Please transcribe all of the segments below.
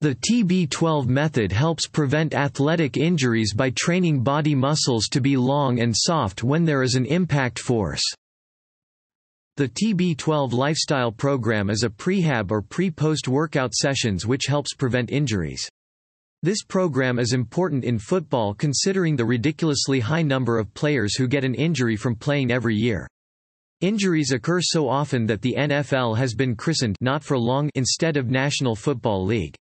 The TB12 method helps prevent athletic injuries by training body muscles to be long and soft when there is an impact force. The TB12 lifestyle program is a prehab or pre-post workout sessions which helps prevent injuries. This program is important in football considering the ridiculously high number of players who get an injury from playing every year. Injuries occur so often that the NFL has been christened not for long instead of National Football League.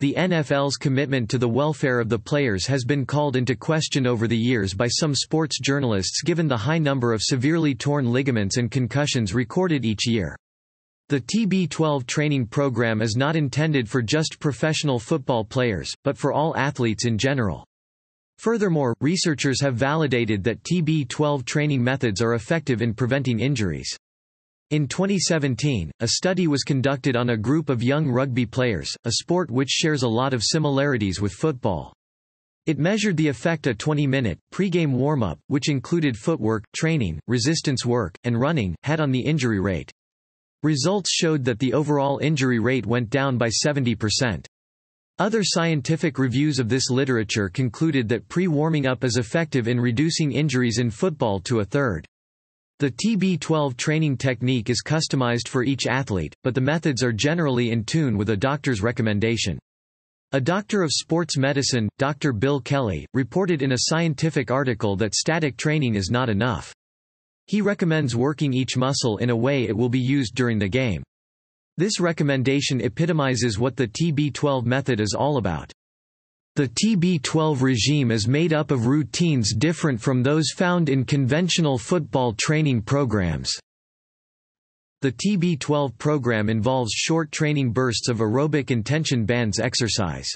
The NFL's commitment to the welfare of the players has been called into question over the years by some sports journalists given the high number of severely torn ligaments and concussions recorded each year. The TB12 training program is not intended for just professional football players, but for all athletes in general. Furthermore, researchers have validated that TB12 training methods are effective in preventing injuries. In 2017, a study was conducted on a group of young rugby players, a sport which shares a lot of similarities with football. It measured the effect a 20-minute, pre-game warm-up, which included footwork, training, resistance work, and running, had on the injury rate. Results showed that the overall injury rate went down by 70%. Other scientific reviews of this literature concluded that pre-warming up is effective in reducing injuries in football to a third. The TB12 training technique is customized for each athlete, but the methods are generally in tune with a doctor's recommendation. A doctor of sports medicine, Dr. Bill Kelly, reported in a scientific article that static training is not enough. He recommends working each muscle in a way it will be used during the game. This recommendation epitomizes what the TB12 method is all about. The TB12 regime is made up of routines different from those found in conventional football training programs. The TB12 program involves short training bursts of aerobic intention bands exercise.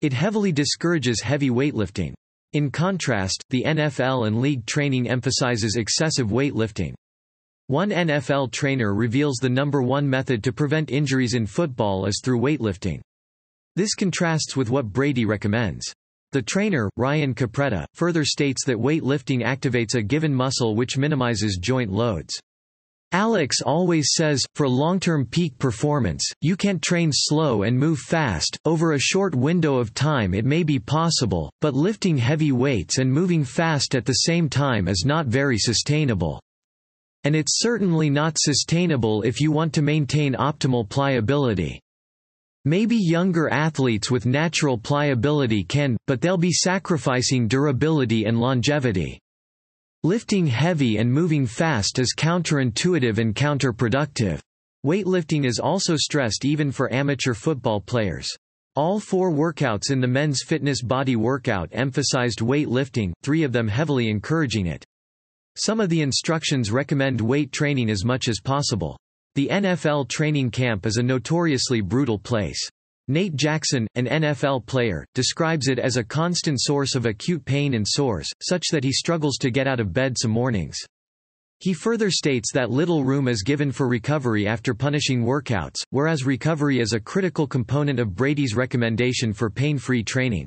It heavily discourages heavy weightlifting. In contrast, the NFL and league training emphasizes excessive weightlifting. One NFL trainer reveals the number one method to prevent injuries in football is through weightlifting. This contrasts with what Brady recommends. The trainer, Ryan Capretta, further states that weightlifting activates a given muscle which minimizes joint loads. Alex always says, for long-term peak performance, you can't train slow and move fast, over a short window of time it may be possible, but lifting heavy weights and moving fast at the same time is not very sustainable. And it's certainly not sustainable if you want to maintain optimal pliability. Maybe younger athletes with natural pliability can, but they'll be sacrificing durability and longevity. Lifting heavy and moving fast is counterintuitive and counterproductive. Weightlifting is also stressed even for amateur football players. All four workouts in the men's fitness body workout emphasized weightlifting, three of them heavily encouraging it. Some of the instructions recommend weight training as much as possible. The NFL training camp is a notoriously brutal place. Nate Jackson, an NFL player, describes it as a constant source of acute pain and sores, such that he struggles to get out of bed some mornings. He further states that little room is given for recovery after punishing workouts, whereas recovery is a critical component of Brady's recommendation for pain-free training.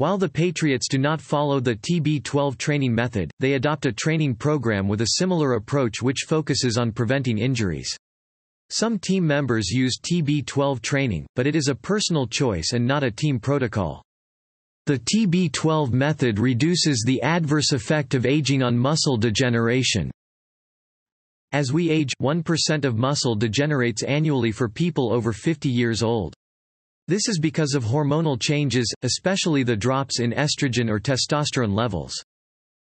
While the Patriots do not follow the TB12 training method, they adopt a training program with a similar approach which focuses on preventing injuries. Some team members use TB12 training, but it is a personal choice and not a team protocol. The TB12 method reduces the adverse effect of aging on muscle degeneration. As we age, 1% of muscle degenerates annually for people over 50 years old. This is because of hormonal changes, especially the drops in estrogen or testosterone levels.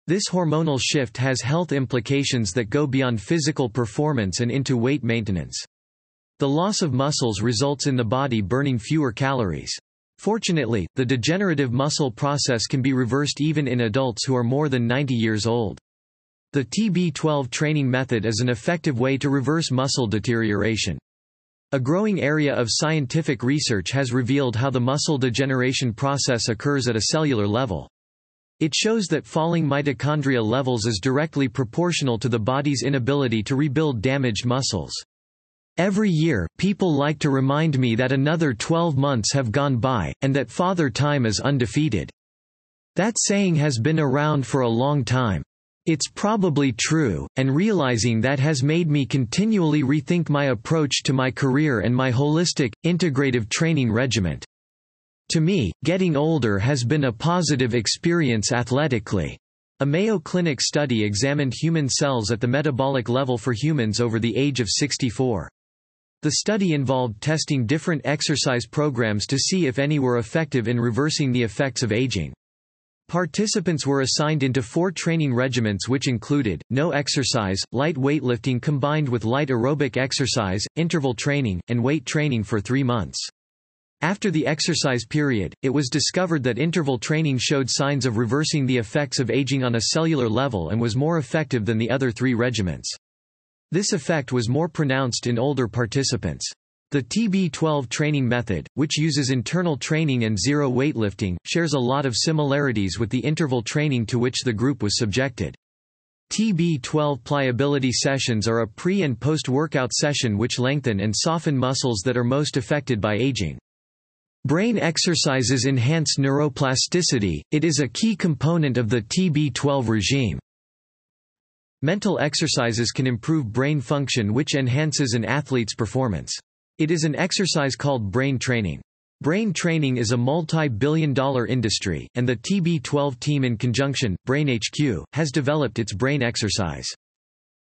This hormonal shift has health implications that go beyond physical performance and into weight maintenance. The loss of muscles results in the body burning fewer calories. Fortunately, the degenerative muscle process can be reversed even in adults who are more than 90 years old. The TB12 training method is an effective way to reverse muscle deterioration. A growing area of scientific research has revealed how the muscle degeneration process occurs at a cellular level. It shows that falling mitochondria levels is directly proportional to the body's inability to rebuild damaged muscles. Every year, people like to remind me that another 12 months have gone by, and that Father Time is undefeated. That saying has been around for a long time. It's probably true, and realizing that has made me continually rethink my approach to my career and my holistic, integrative training regiment. To me, getting older has been a positive experience athletically. A Mayo Clinic study examined human cells at the metabolic level for humans over the age of 64. The study involved testing different exercise programs to see if any were effective in reversing the effects of aging. Participants were assigned into four training regimens which included, no exercise, light weightlifting combined with light aerobic exercise, interval training, and weight training for three months. After the exercise period, it was discovered that interval training showed signs of reversing the effects of aging on a cellular level and was more effective than the other three regimens. This effect was more pronounced in older participants. The TB12 training method, which uses interval training and zero weightlifting, shares a lot of similarities with the interval training to which the group was subjected. TB12 pliability sessions are a pre- and post-workout session which lengthen and soften muscles that are most affected by aging. Brain exercises enhance neuroplasticity, it is a key component of the TB12 regime. Mental exercises can improve brain function which enhances an athlete's performance. It is an exercise called brain training. Brain training is a multi-billion dollar industry, and the TB12 team in conjunction, BrainHQ, has developed its brain exercise.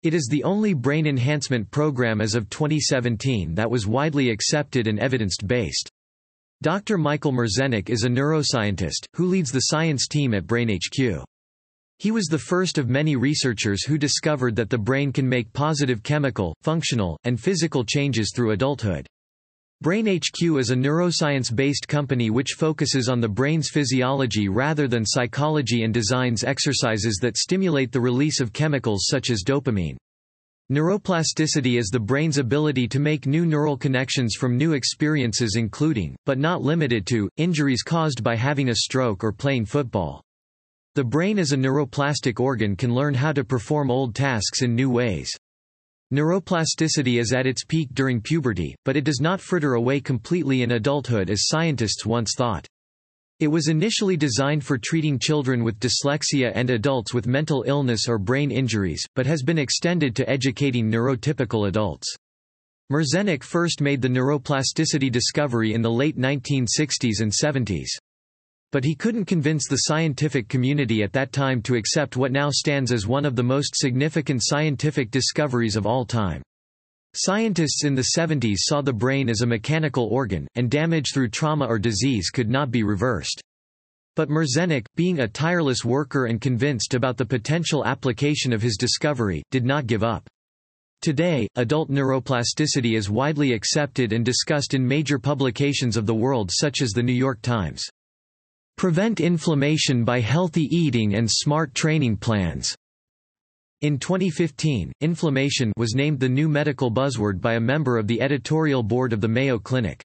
It is the only brain enhancement program as of 2017 that was widely accepted and evidence-based. Dr. Michael Merzenich is a neuroscientist, who leads the science team at Brain HQ. He was the first of many researchers who discovered that the brain can make positive chemical, functional, and physical changes through adulthood. BrainHQ is a neuroscience-based company which focuses on the brain's physiology rather than psychology and designs exercises that stimulate the release of chemicals such as dopamine. Neuroplasticity is the brain's ability to make new neural connections from new experiences including, but not limited to, injuries caused by having a stroke or playing football. The brain as a neuroplastic organ can learn how to perform old tasks in new ways. Neuroplasticity is at its peak during puberty, but it does not fritter away completely in adulthood as scientists once thought. It was initially designed for treating children with dyslexia and adults with mental illness or brain injuries, but has been extended to educating neurotypical adults. Merzenich first made the neuroplasticity discovery in the late 1960s and 70s. But he couldn't convince the scientific community at that time to accept what now stands as one of the most significant scientific discoveries of all time. Scientists in the 70s saw the brain as a mechanical organ, and damage through trauma or disease could not be reversed. But Merzenich, being a tireless worker and convinced about the potential application of his discovery, did not give up. Today, adult neuroplasticity is widely accepted and discussed in major publications of the world such as The New York Times. Prevent inflammation by healthy eating and smart training plans. In 2015, inflammation was named the new medical buzzword by a member of the editorial board of the Mayo Clinic.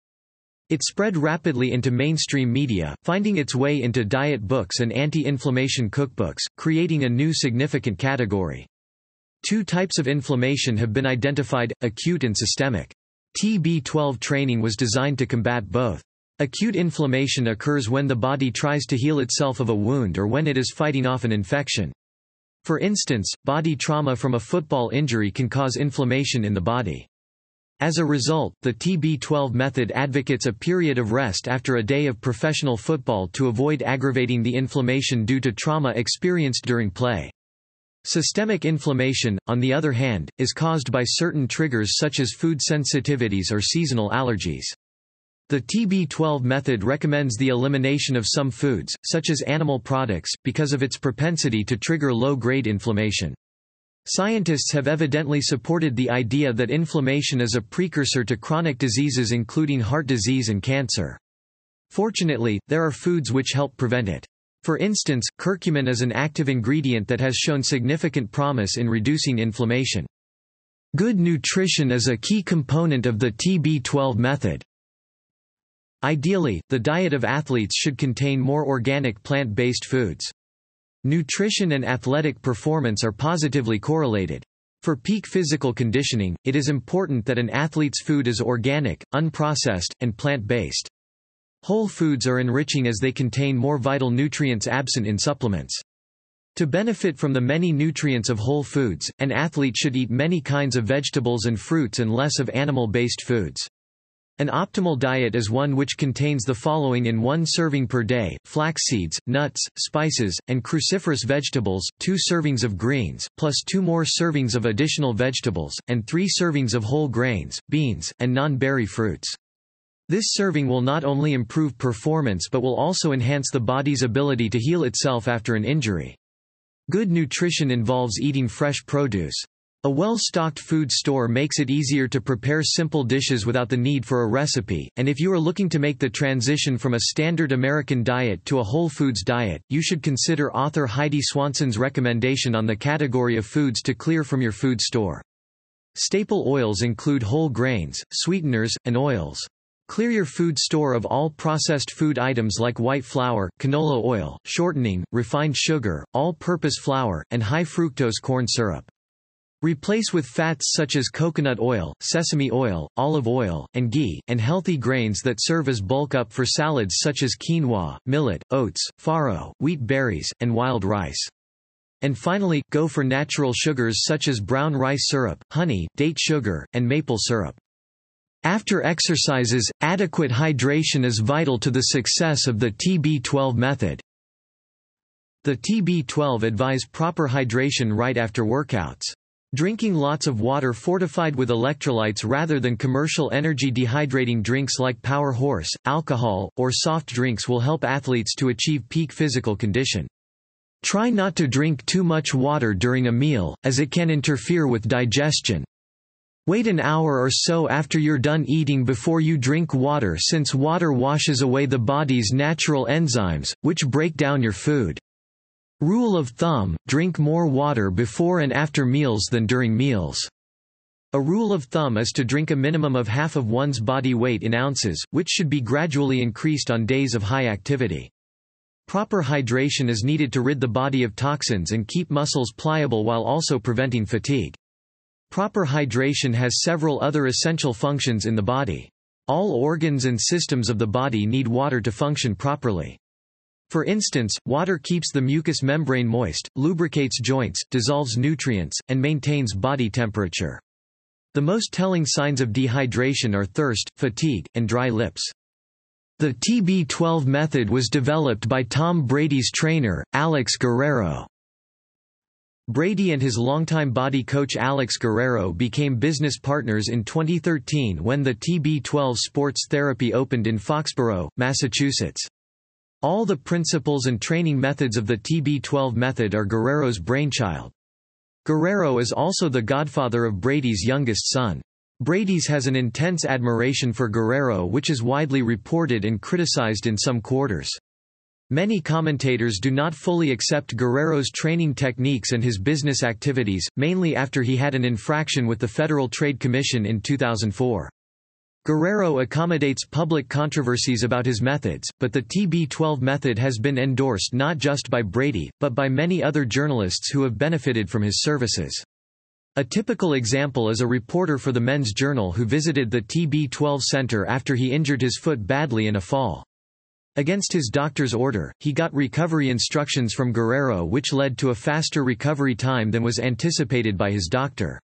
It spread rapidly into mainstream media, finding its way into diet books and anti-inflammation cookbooks, creating a new significant category. Two types of inflammation have been identified, acute and systemic. TB12 training was designed to combat both. Acute inflammation occurs when the body tries to heal itself of a wound or when it is fighting off an infection. For instance, body trauma from a football injury can cause inflammation in the body. As a result, the TB12 method advocates a period of rest after a day of professional football to avoid aggravating the inflammation due to trauma experienced during play. Systemic inflammation, on the other hand, is caused by certain triggers such as food sensitivities or seasonal allergies. The TB12 method recommends the elimination of some foods, such as animal products, because of its propensity to trigger low-grade inflammation. Scientists have evidently supported the idea that inflammation is a precursor to chronic diseases including heart disease and cancer. Fortunately, there are foods which help prevent it. For instance, curcumin is an active ingredient that has shown significant promise in reducing inflammation. Good nutrition is a key component of the TB12 method. Ideally, the diet of athletes should contain more organic plant-based foods. Nutrition and athletic performance are positively correlated. For peak physical conditioning, it is important that an athlete's food is organic, unprocessed, and plant-based. Whole foods are enriching as they contain more vital nutrients absent in supplements. To benefit from the many nutrients of whole foods, an athlete should eat many kinds of vegetables and fruits and less of animal-based foods. An optimal diet is one which contains the following in one serving per day, flax seeds, nuts, spices, and cruciferous vegetables, two servings of greens, plus two more servings of additional vegetables, and three servings of whole grains, beans, and non-berry fruits. This serving will not only improve performance but will also enhance the body's ability to heal itself after an injury. Good nutrition involves eating fresh produce. A well-stocked food store makes it easier to prepare simple dishes without the need for a recipe, and if you are looking to make the transition from a standard American diet to a whole foods diet, you should consider author Heidi Swanson's recommendation on the category of foods to clear from your food store. Staple oils include whole grains, sweeteners, and oils. Clear your food store of all processed food items like white flour, canola oil, shortening, refined sugar, all-purpose flour, and high fructose corn syrup. Replace with fats such as coconut oil, sesame oil, olive oil, and ghee, and healthy grains that serve as bulk up for salads such as quinoa, millet, oats, farro, wheat berries, and wild rice. And finally, go for natural sugars such as brown rice syrup, honey, date sugar, and maple syrup. After exercises, adequate hydration is vital to the success of the TB12 method. The TB12 advise proper hydration right after workouts. Drinking lots of water fortified with electrolytes rather than commercial energy dehydrating drinks like Power Horse, alcohol, or soft drinks will help athletes to achieve peak physical condition. Try not to drink too much water during a meal, as it can interfere with digestion. Wait an hour or so after you're done eating before you drink water since water washes away the body's natural enzymes, which break down your food. Rule of thumb, drink more water before and after meals than during meals. A rule of thumb is to drink a minimum of half of one's body weight in ounces, which should be gradually increased on days of high activity. Proper hydration is needed to rid the body of toxins and keep muscles pliable while also preventing fatigue. Proper hydration has several other essential functions in the body. All organs and systems of the body need water to function properly. For instance, water keeps the mucous membrane moist, lubricates joints, dissolves nutrients, and maintains body temperature. The most telling signs of dehydration are thirst, fatigue, and dry lips. The TB12 method was developed by Tom Brady's trainer, Alex Guerrero. Brady and his longtime body coach Alex Guerrero became business partners in 2013 when the TB12 Sports Therapy opened in Foxborough, Massachusetts. All the principles and training methods of the TB12 method are Guerrero's brainchild. Guerrero is also the godfather of Brady's youngest son. Brady's has an intense admiration for Guerrero which is widely reported and criticized in some quarters. Many commentators do not fully accept Guerrero's training techniques and his business activities, mainly after he had an infraction with the Federal Trade Commission in 2004. Guerrero accommodates public controversies about his methods, but the TB12 method has been endorsed not just by Brady, but by many other journalists who have benefited from his services. A typical example is a reporter for the Men's Journal who visited the TB12 center after he injured his foot badly in a fall. Against his doctor's order, he got recovery instructions from Guerrero which led to a faster recovery time than was anticipated by his doctor.